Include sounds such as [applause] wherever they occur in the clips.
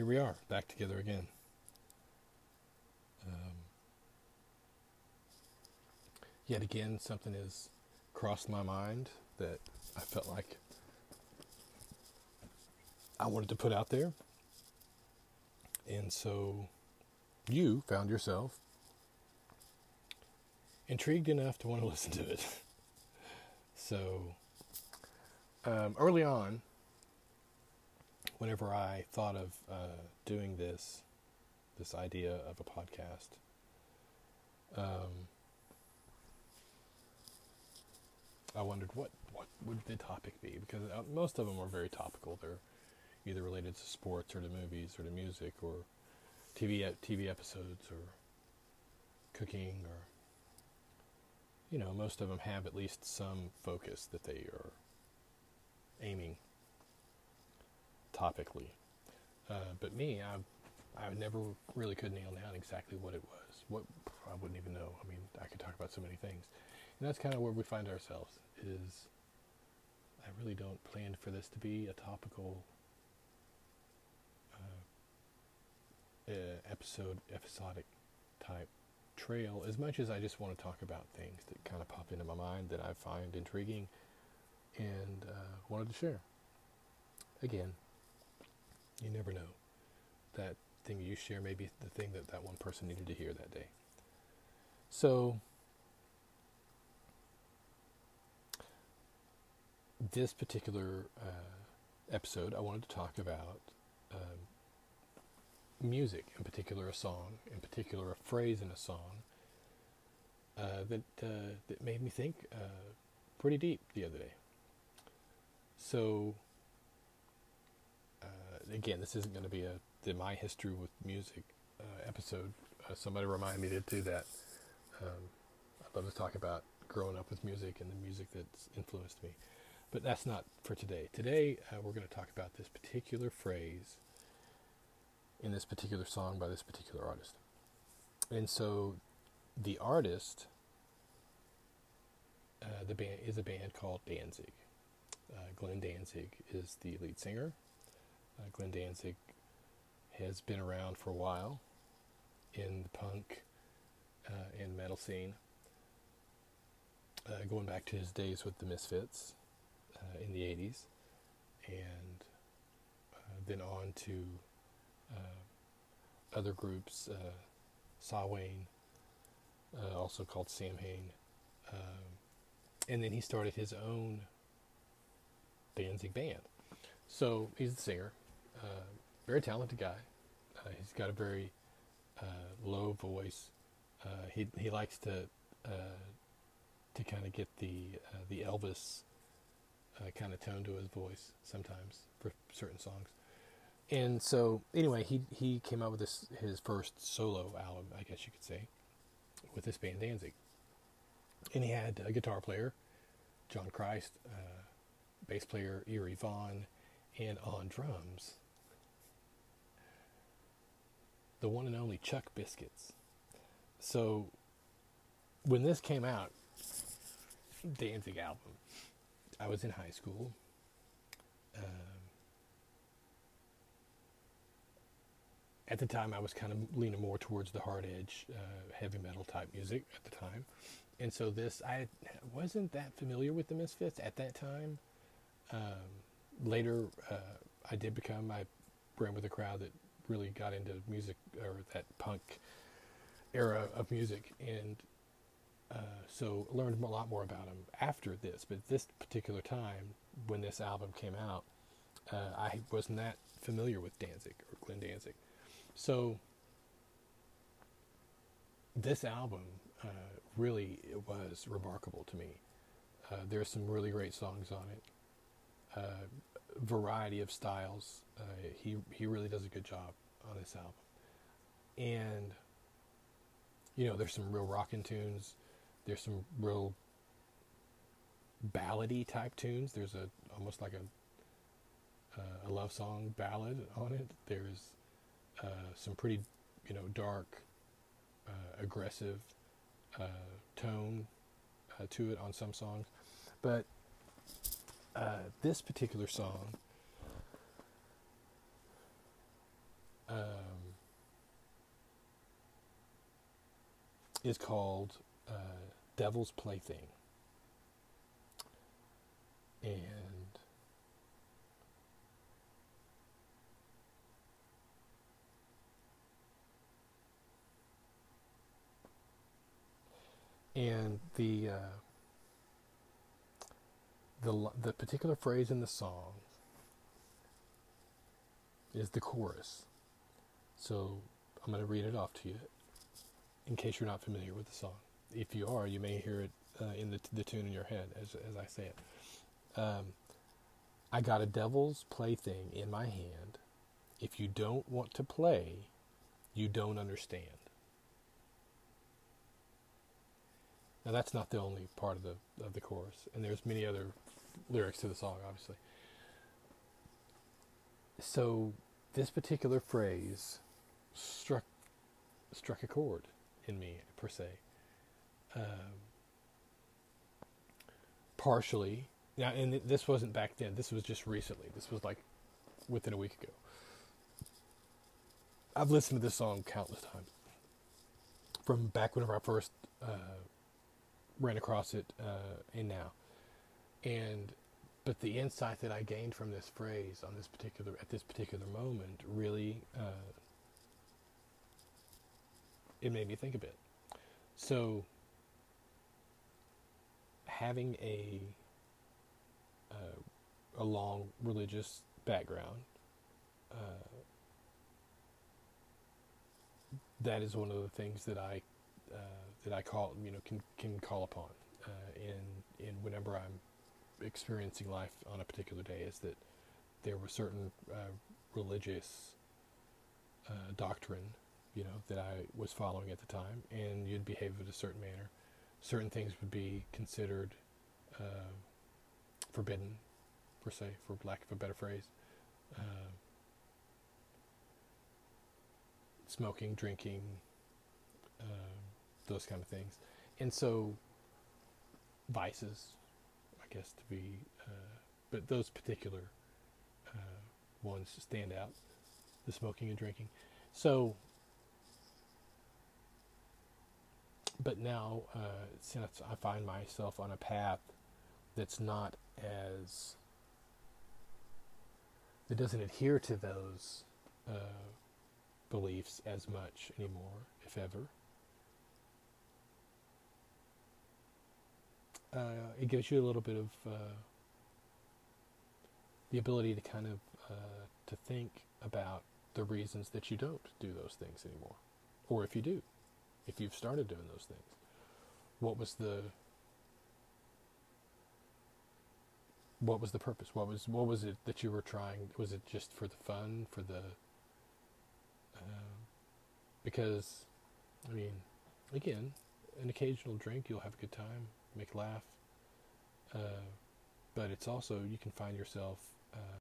Here we are, back together again. Um, yet again, something has crossed my mind that I felt like I wanted to put out there. And so you found yourself intrigued enough to want to [laughs] listen to it. so um, early on, whenever I thought of uh, doing this, this idea of a podcast, um, I wondered what what would the topic be because uh, most of them are very topical. They're either related to sports or to movies or to music or TV TV episodes or cooking or you know most of them have at least some focus that they are aiming topically. Uh, but me, I, I never really could nail down exactly what it was. What I wouldn't even know. I mean, I could talk about so many things, and that's kind of where we find ourselves. Is I really don't plan for this to be a topical uh, episode, episodic type trail. As much as I just want to talk about things that kind of pop into my mind that I find intriguing, and uh, wanted to share. Again, you never know. That thing you share may be the thing that that one person needed to hear that day. So, this particular uh, episode, I wanted to talk about um, music, in particular a song, in particular a phrase in a song uh, that uh, that made me think uh, pretty deep the other day. So, again, this isn't going to be a the my history with music uh, episode. Uh, somebody remind me to do that. Um, I'd love to talk about growing up with music and the music that's influenced me, but that's not for today. Today, uh, we're going to talk about this particular phrase in this particular song by this particular artist. And so, the artist, uh, the band is a band called Danzig. Uh, Glenn Danzig is the lead singer. Uh, Glenn Danzig has been around for a while in the punk uh, and metal scene, uh, going back to his days with the Misfits uh, in the 80s, and uh, then on to uh, other groups, uh, Sawane, also called Samhain, um, and then he started his own Danzig band. So he's the singer, uh, very talented guy. Uh, he's got a very uh, low voice. Uh, he he likes to to kind of get the the Elvis kind of tone to his voice sometimes for certain songs. And so anyway, he he came out with this his first solo album, I guess you could say, with this band Danzig. And he had a guitar player, John Christ, bass player Eerie Von, and on drums, the one and only Chuck Biscuits. So when this came out, Danzig album, I was in high school. Um, at the time, I was kind of leaning more towards the hard edge, uh, heavy metal type music at the time. And so this, I wasn't that familiar with the Misfits at that time. Um, later, uh, I did become, I ran with a crowd that really got into music or that punk era of music, and uh, so learned a lot more about him after this. But this particular time, when this album came out, uh, I wasn't that familiar with Danzig or Glenn Danzig. So this album uh, really was remarkable to me. Uh, there's some really great songs on it. Uh, variety of styles. Uh, he he really does a good job on this album, and you know there's some real rockin' tunes. There's some real ballady type tunes. There's a almost like a uh, a love song ballad on it. There's uh, some pretty you know dark, uh, aggressive uh, tone uh, to it on some songs, but uh, this particular song um, is called uh, Devil's Plaything. And and the uh, the the particular phrase in the song is the chorus. So I'm going to read it off to you in case you're not familiar with the song. If you are, you may hear it uh, in the, the tune in your head as, as I say it. Um, I got a devil's plaything in my hand. If you don't want to play, you don't understand. Now that's not the only part of the of the chorus, and there's many other lyrics to the song, obviously. So this particular phrase struck struck a chord in me per se. Um, partially now, and this wasn't back then. This was just recently. This was like within a week ago. I've listened to this song countless times. From back whenever I first uh, ran across it, uh, and now, and but the insight that I gained from this phrase on this particular at this particular moment really uh, it made me think a bit. So having a uh, a long religious background, uh, that is one of the things that I that I call you know can can call upon uh, in in whenever I'm experiencing life on a particular day is that there were certain uh, religious uh, doctrine, you know, that I was following at the time, and you'd behave in a certain manner. Certain things would be considered uh, forbidden, per se, for lack of a better phrase. Uh, smoking, drinking, uh, those kind of things, and so vices I guess to be, uh, but those particular uh, ones stand out, the smoking and drinking. So, but now uh, since I find myself on a path that's not as that doesn't adhere to those uh, beliefs as much anymore, if ever. Uh, it gives you a little bit of uh, the ability to kind of uh, to think about the reasons that you don't do those things anymore, or if you do, if you've started doing those things, what was the what was the purpose? What was what was it that you were trying? Was it just for the fun, for the uh, because, I mean, again, an occasional drink, you'll have a good time make laugh. Uh, but it's also you can find yourself. Uh,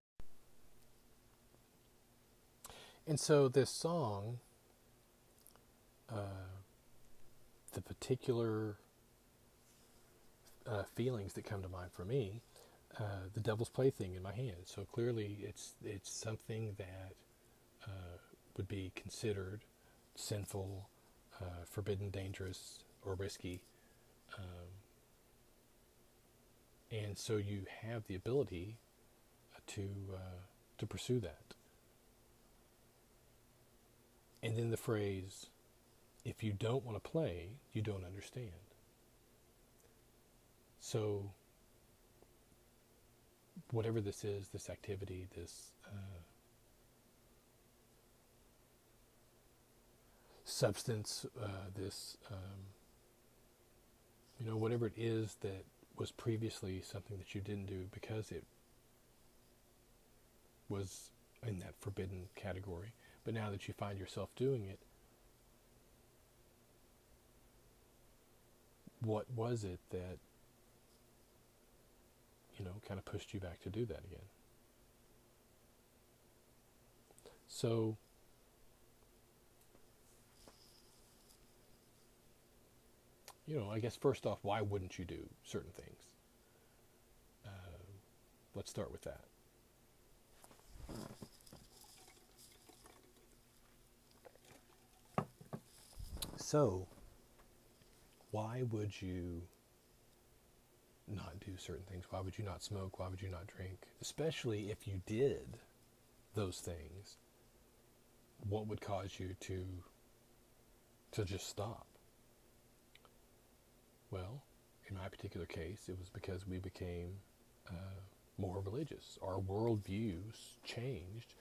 and so this song, uh, the particular uh, feelings that come to mind for me, uh, the devil's plaything in my hand. So clearly, it's it's something that uh, would be considered sinful, forbidden, dangerous, or risky. Um, and so you have the ability to uh, to pursue that. And then the phrase, if you don't want to play, you don't understand. So, whatever this is, this activity, this uh, substance, uh, this, um, you know, whatever it is that was previously something that you didn't do because it was in that forbidden category, but now that you find yourself doing it, what was it that you know kind of pushed you back to do that again? So you know i guess first off why wouldn't you do certain things uh, let's start with that so why would you not do certain things? Why would you not smoke? Why would you not drink? Especially if you did those things, what would cause you to to just stop? Well, in my particular case, it was because we became uh, more religious. Our worldviews changed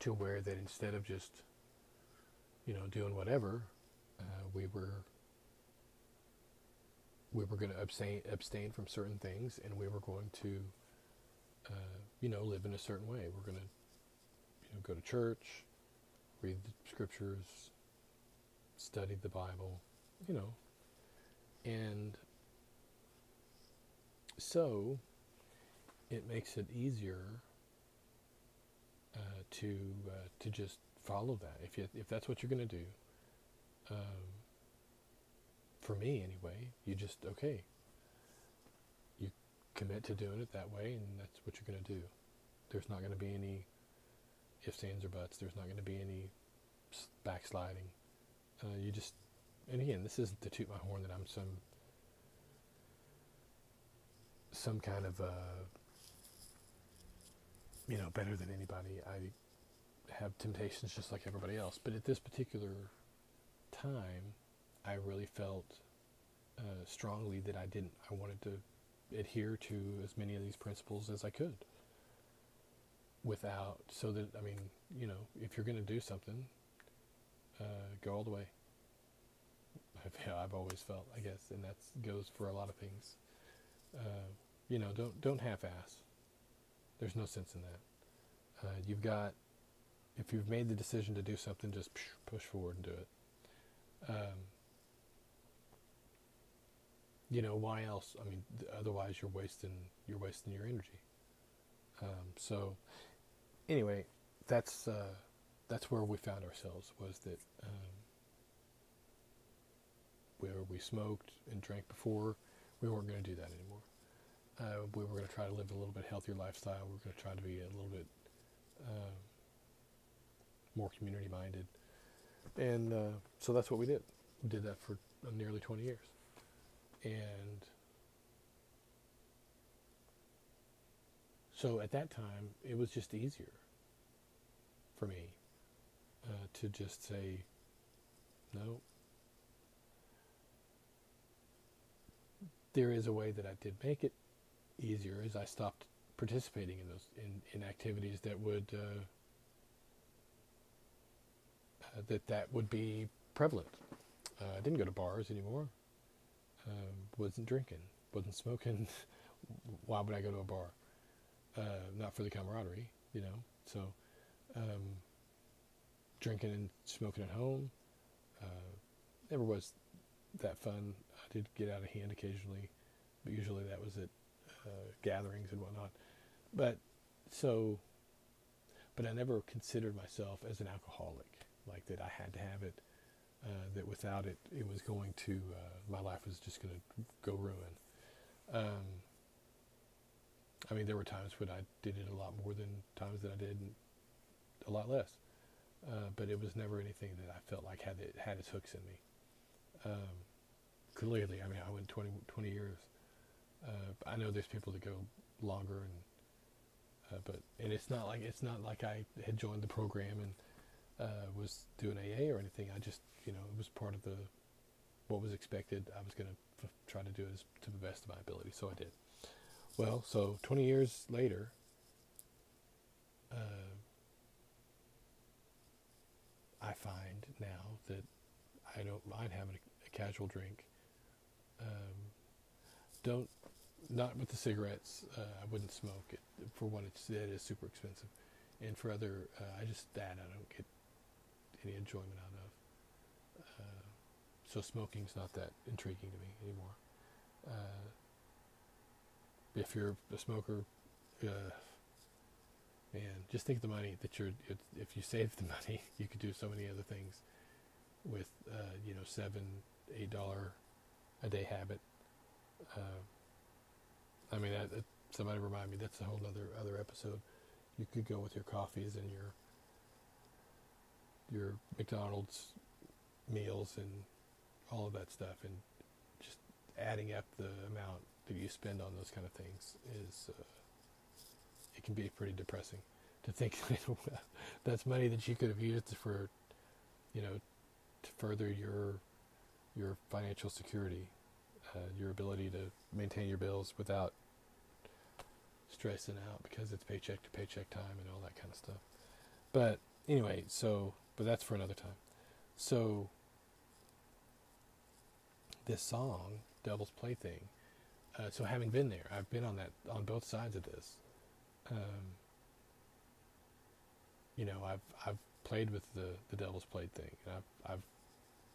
to where that instead of just, you know, doing whatever, uh, we were we were going to abstain abstain from certain things, and we were going to, uh, you know, live in a certain way. We're going to, you know, go to church, read the scriptures, study the Bible, you know, and so it makes it easier uh, to uh, to just follow that if you, if that's what you're going to do. Um, for me anyway, you just, okay, you commit to doing it that way, and that's what you're going to do. There's not going to be any ifs, ands, or buts. There's not going to be any backsliding. Uh, you just, and again, this isn't to toot my horn that I'm some some kind of, uh, you know, better than anybody. I have temptations just like everybody else. But at this particular time, I really felt uh, strongly that I didn't. I wanted to adhere to as many of these principles as I could without, so that, I mean, you know, if you're going to do something, uh, go all the way. I've, [laughs] I've always felt, I guess, and that goes for a lot of things. Uh, you know, don't don't half-ass. There's no sense in that. Uh, you've got, if you've made the decision to do something, just push forward and do it. Um, you know why else i mean otherwise you're wasting you're wasting your energy um, so anyway that's uh, that's where we found ourselves was that um, where we smoked and drank before we weren't going to do that anymore. Uh, we were going to try to live a little bit healthier lifestyle. We were going to try to be a little bit uh, more community minded and uh, so that's what we did. We did that for nearly 20 years. And so at that time, it was just easier for me uh, to just say, no. There is a way that I did make it easier is I stopped participating in those in, in activities that would uh, uh, that that would be prevalent. Uh, I didn't go to bars anymore um, wasn't drinking, wasn't smoking. [laughs] Why would I go to a bar? Uh, not for the camaraderie, you know. So, um, drinking and smoking at home uh, never was that fun. Did get out of hand occasionally, but usually that was at uh, gatherings and whatnot. But so, but I never considered myself as an alcoholic, like that I had to have it uh, that without it, it was going to, uh, my life was just going to go ruin. Um, I mean, there were times when I did it a lot more than times that I did a lot less. Uh, but it was never anything that I felt like had it had its hooks in me. Um, clearly, I mean, I went 20, 20 years. Uh, I know there's people that go longer, and uh, but and it's not like it's not like I had joined the program and uh, was doing AA or anything. I just, you know, it was part of the what was expected. I was going to f- try to do it as, to the best of my ability, so I did. Well, so 20 years later, uh, I find now that I don't mind having a, a casual drink. Um, don't not with the cigarettes. Uh, I wouldn't smoke it. For one, it's it is super expensive, and for other, uh, I just that I don't get any enjoyment out of. Uh, so smoking's not that intriguing to me anymore. Uh, if you're a smoker, uh, man, just think of the money that you're. If you save the [laughs] money, you could do so many other things with uh, you know seven, eight dollar a day habit. Uh, I mean, that, that, somebody remind me that's a whole other other episode. You could go with your coffees and your your McDonald's meals and all of that stuff, and just adding up the amount that you spend on those kind of things is uh, it can be pretty depressing to think [laughs] that's money that you could have used for you know to further your your financial security, uh, your ability to maintain your bills without stressing out because it's paycheck to paycheck time and all that kind of stuff. But anyway, so but that's for another time. So this song, Devil's Plaything. Uh, so having been there, I've been on that on both sides of this. Um, you know, I've I've played with the the Devil's Plaything, and I've I've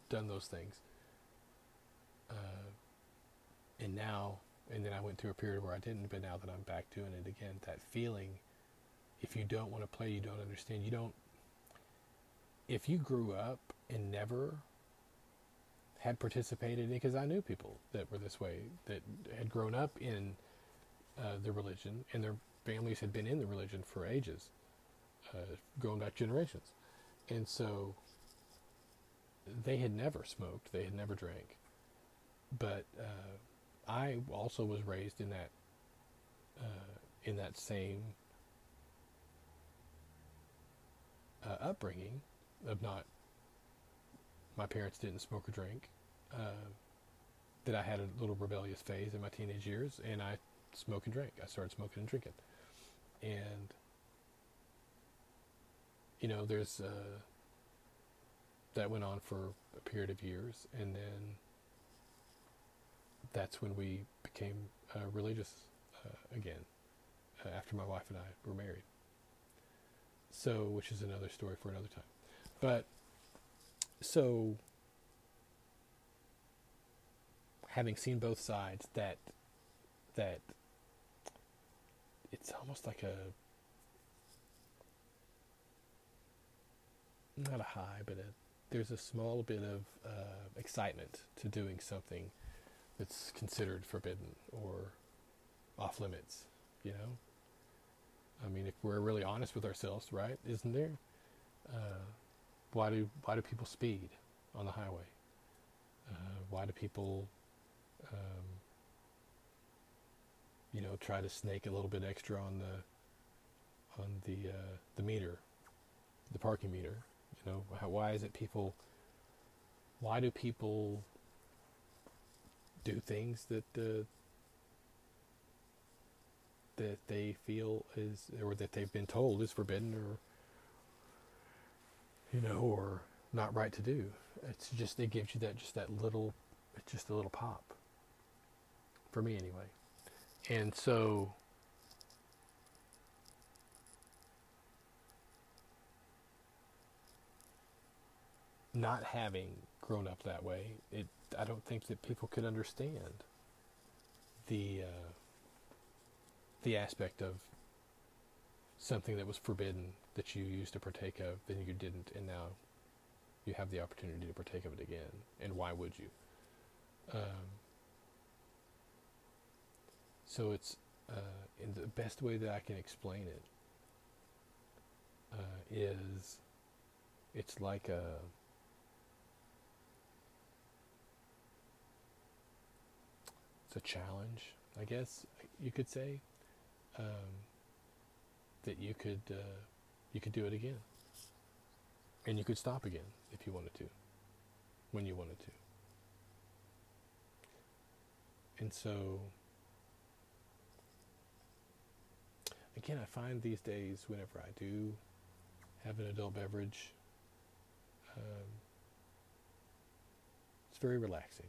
done those things. Uh, and now, and then I went through a period where I didn't, but now that I'm back doing it again, that feeling, if you don't want to play, you don't understand, you don't. If you grew up and never had participated in because I knew people that were this way that had grown up in uh, the religion and their families had been in the religion for ages, uh, going back generations, and so they had never smoked, they had never drank, but uh, I also was raised in that uh, in that same uh, upbringing of not my parents didn't smoke or drink. Uh, that I had a little rebellious phase in my teenage years, and I smoked and drank. I started smoking and drinking, and you know, there's uh, that went on for a period of years, and then that's when we became uh, religious uh, again uh, after my wife and I were married. So, which is another story for another time, but so having seen both sides that that it's almost like a not a high but a, there's a small bit of uh, excitement to doing something that's considered forbidden or off limits you know i mean if we're really honest with ourselves right isn't there uh, why do why do people speed on the highway? Uh, why do people, um, you know, try to snake a little bit extra on the on the uh, the meter, the parking meter? You know, how, why is it people? Why do people do things that uh, that they feel is or that they've been told is forbidden or you know, or not right to do. It's just it gives you that just that little, it's just a little pop. For me, anyway. And so, not having grown up that way, it I don't think that people could understand the uh, the aspect of something that was forbidden that you used to partake of, then you didn't, and now you have the opportunity to partake of it again. And why would you? Um, so it's uh, in the best way that I can explain it uh, is it's like a it's a challenge, I guess you could say. Um, that you could uh, you could do it again. and you could stop again if you wanted to, when you wanted to. And so, again, I find these days whenever I do have an adult beverage, um, it's very relaxing.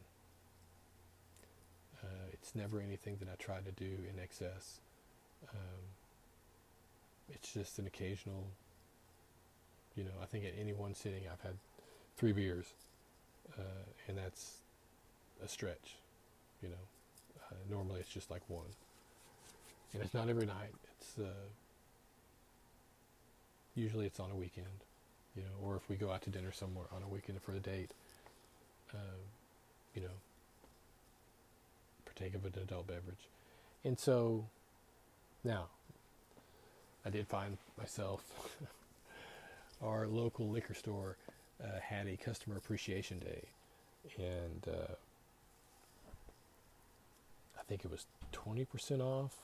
Uh, it's never anything that I try to do in excess. Um, it's just an occasional, you know, I think at any one sitting I've had three beers, uh, and that's a stretch, you know. Uh, normally it's just like one. And it's not every night. It's uh, usually it's on a weekend, you know, or if we go out to dinner somewhere on a weekend for a date, uh, you know, partake of an adult beverage. And so now I did find myself [laughs] our local liquor store uh, had a customer appreciation day and uh, I think it was 20% off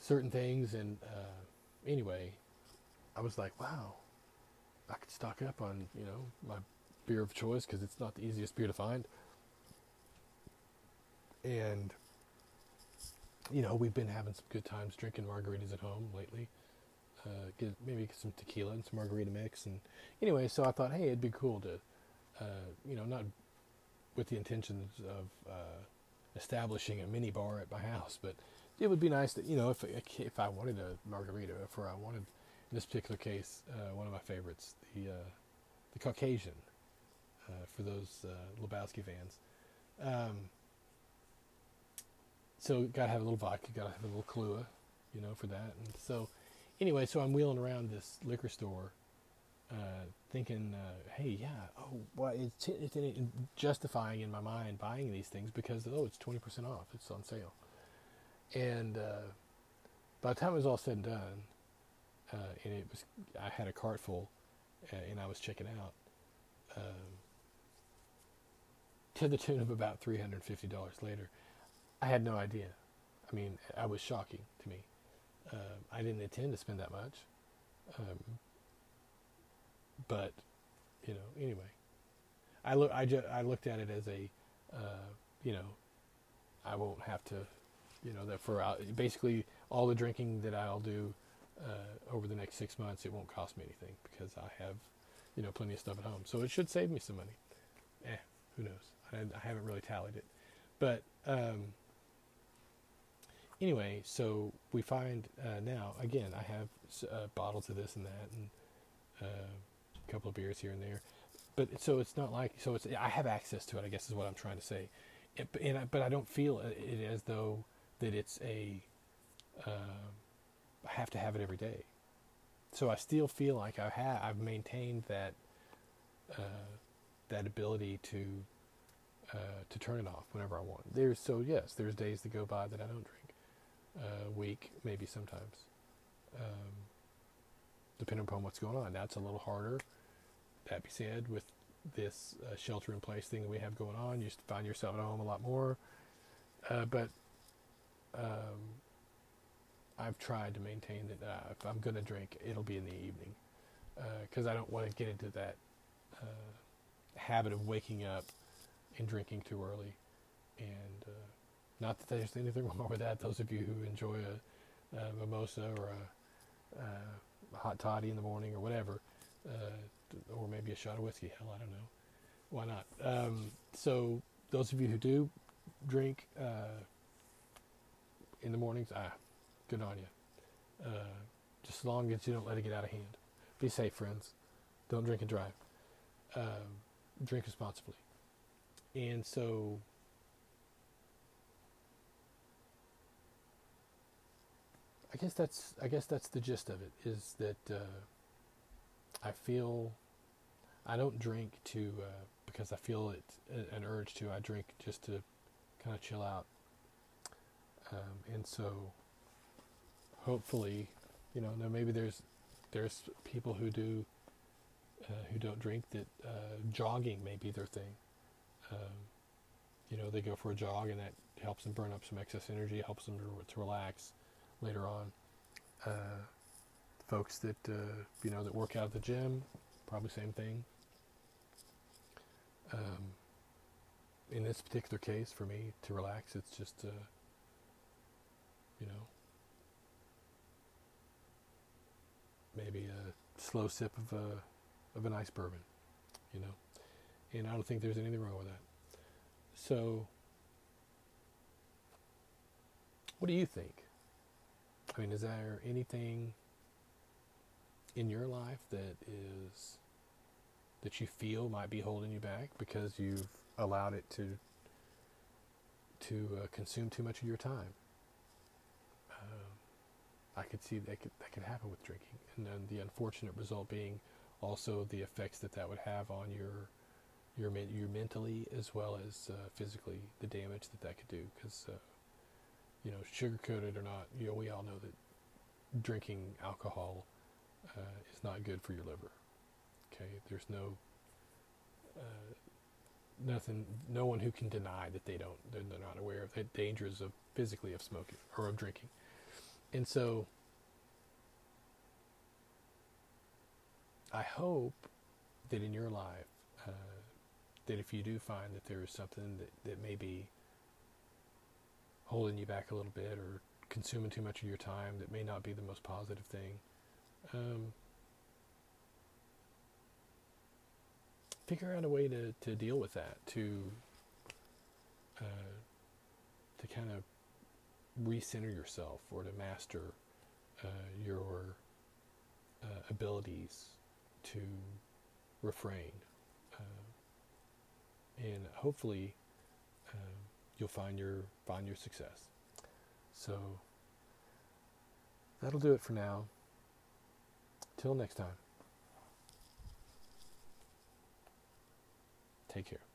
certain things. And uh, anyway, I was like, wow, I could stock up on, you know, my beer of choice because it's not the easiest beer to find. And, you know, we've been having some good times drinking margaritas at home lately. Uh, get maybe get some tequila and some margarita mix. And anyway, so I thought, hey, it'd be cool to, uh, you know, not with the intentions of uh, establishing a mini bar at my house, but it would be nice that you know if if I wanted a margarita, if I wanted in this particular case uh, one of my favorites, the uh, the Caucasian, uh, for those Lebowski fans. Um, so gotta have a little vodka, gotta have a little Kahlua, you know, for that. And so anyway, so I'm wheeling around this liquor store uh, thinking, uh, hey, yeah, oh, well, it's, it's justifying in my mind buying these things because oh, it's twenty percent off, it's on sale. And uh, by the time it was all said and done, uh, and it was, I had a cart full, uh, and I was checking out, um, to the tune of about three hundred fifty dollars later. I had no idea. I mean, I was shocking to me. Um, I didn't intend to spend that much. Um, but you know, anyway, I look, I, ju- I looked at it as a, uh, you know, I won't have to, you know, that for uh, basically all the drinking that I'll do uh, over the next six months, it won't cost me anything because I have, you know, plenty of stuff at home. So it should save me some money. Eh, who knows? I, I haven't really tallied it, but um, anyway, so we find uh, now again I have uh, bottles of this and that and. Uh, a couple of beers here and there. But so it's not like so it's I have access to it. I guess is what I'm trying to say. It, and I, but I don't feel it as though that it's a uh, I have to have it every day. So I still feel like I have I've maintained that uh, that ability to uh, to turn it off whenever I want. There's so yes, there's days that go by that I don't drink. Uh, week, maybe sometimes. Um, depending upon what's going on. That's a little harder. That be said, with this uh, shelter in place thing that we have going on, you find yourself at home a lot more. Uh, but um, I've tried to maintain that uh, if I'm going to drink, it'll be in the evening because uh, I don't want to get into that uh, habit of waking up and drinking too early. And uh, not that there's anything [laughs] wrong with that. Those of you who enjoy a, a mimosa or a hot toddy in the morning or whatever, uh, or maybe a shot of whiskey. Hell, I don't know. Why not? Um, so those of you who do drink uh, in the mornings, ah, good on you. Uh, just as long as you don't let it get out of hand. Be safe, friends. Don't drink and drive. Um, drink responsibly. And so I guess that's I guess that's the gist of it. Is that uh, I feel I don't drink to uh, because I feel it an urge to. I drink just to kind of chill out, um, and so hopefully, you know, now maybe there's there's people who do uh, who don't drink that uh, jogging may be their thing. Um, you know, they go for a jog and that helps them burn up some excess energy, helps them to, to relax later on. Uh, folks that uh, you know that work out at the gym, probably same thing. Um, in this particular case, for me to relax, it's just uh, you know maybe a slow sip of a of a nice bourbon, you know, and I don't think there's anything wrong with that. So, what do you think? I mean, is there anything in your life that is that you feel might be holding you back because you've allowed it to to uh, consume too much of your time? Um, I could see that could, that could happen with drinking, and then the unfortunate result being also the effects that that would have on your your your mentally as well as uh, physically the damage that that could do because uh, you know sugar coated or not you know we all know that drinking alcohol uh, is not good for your liver okay? There's no uh, nothing no one who can deny that they don't they're, they're not aware of the dangers of physically of smoking or of drinking. And so I hope that in your life uh, that if you do find that there is something that, that may be holding you back a little bit or consuming too much of your time that may not be the most positive thing, um, figure out a way to, to deal with that, to uh, to kind of recenter yourself or to master uh, your uh, abilities to refrain. And hopefully you'll find your find your success. So that'll do it for now. Till next time. Take care.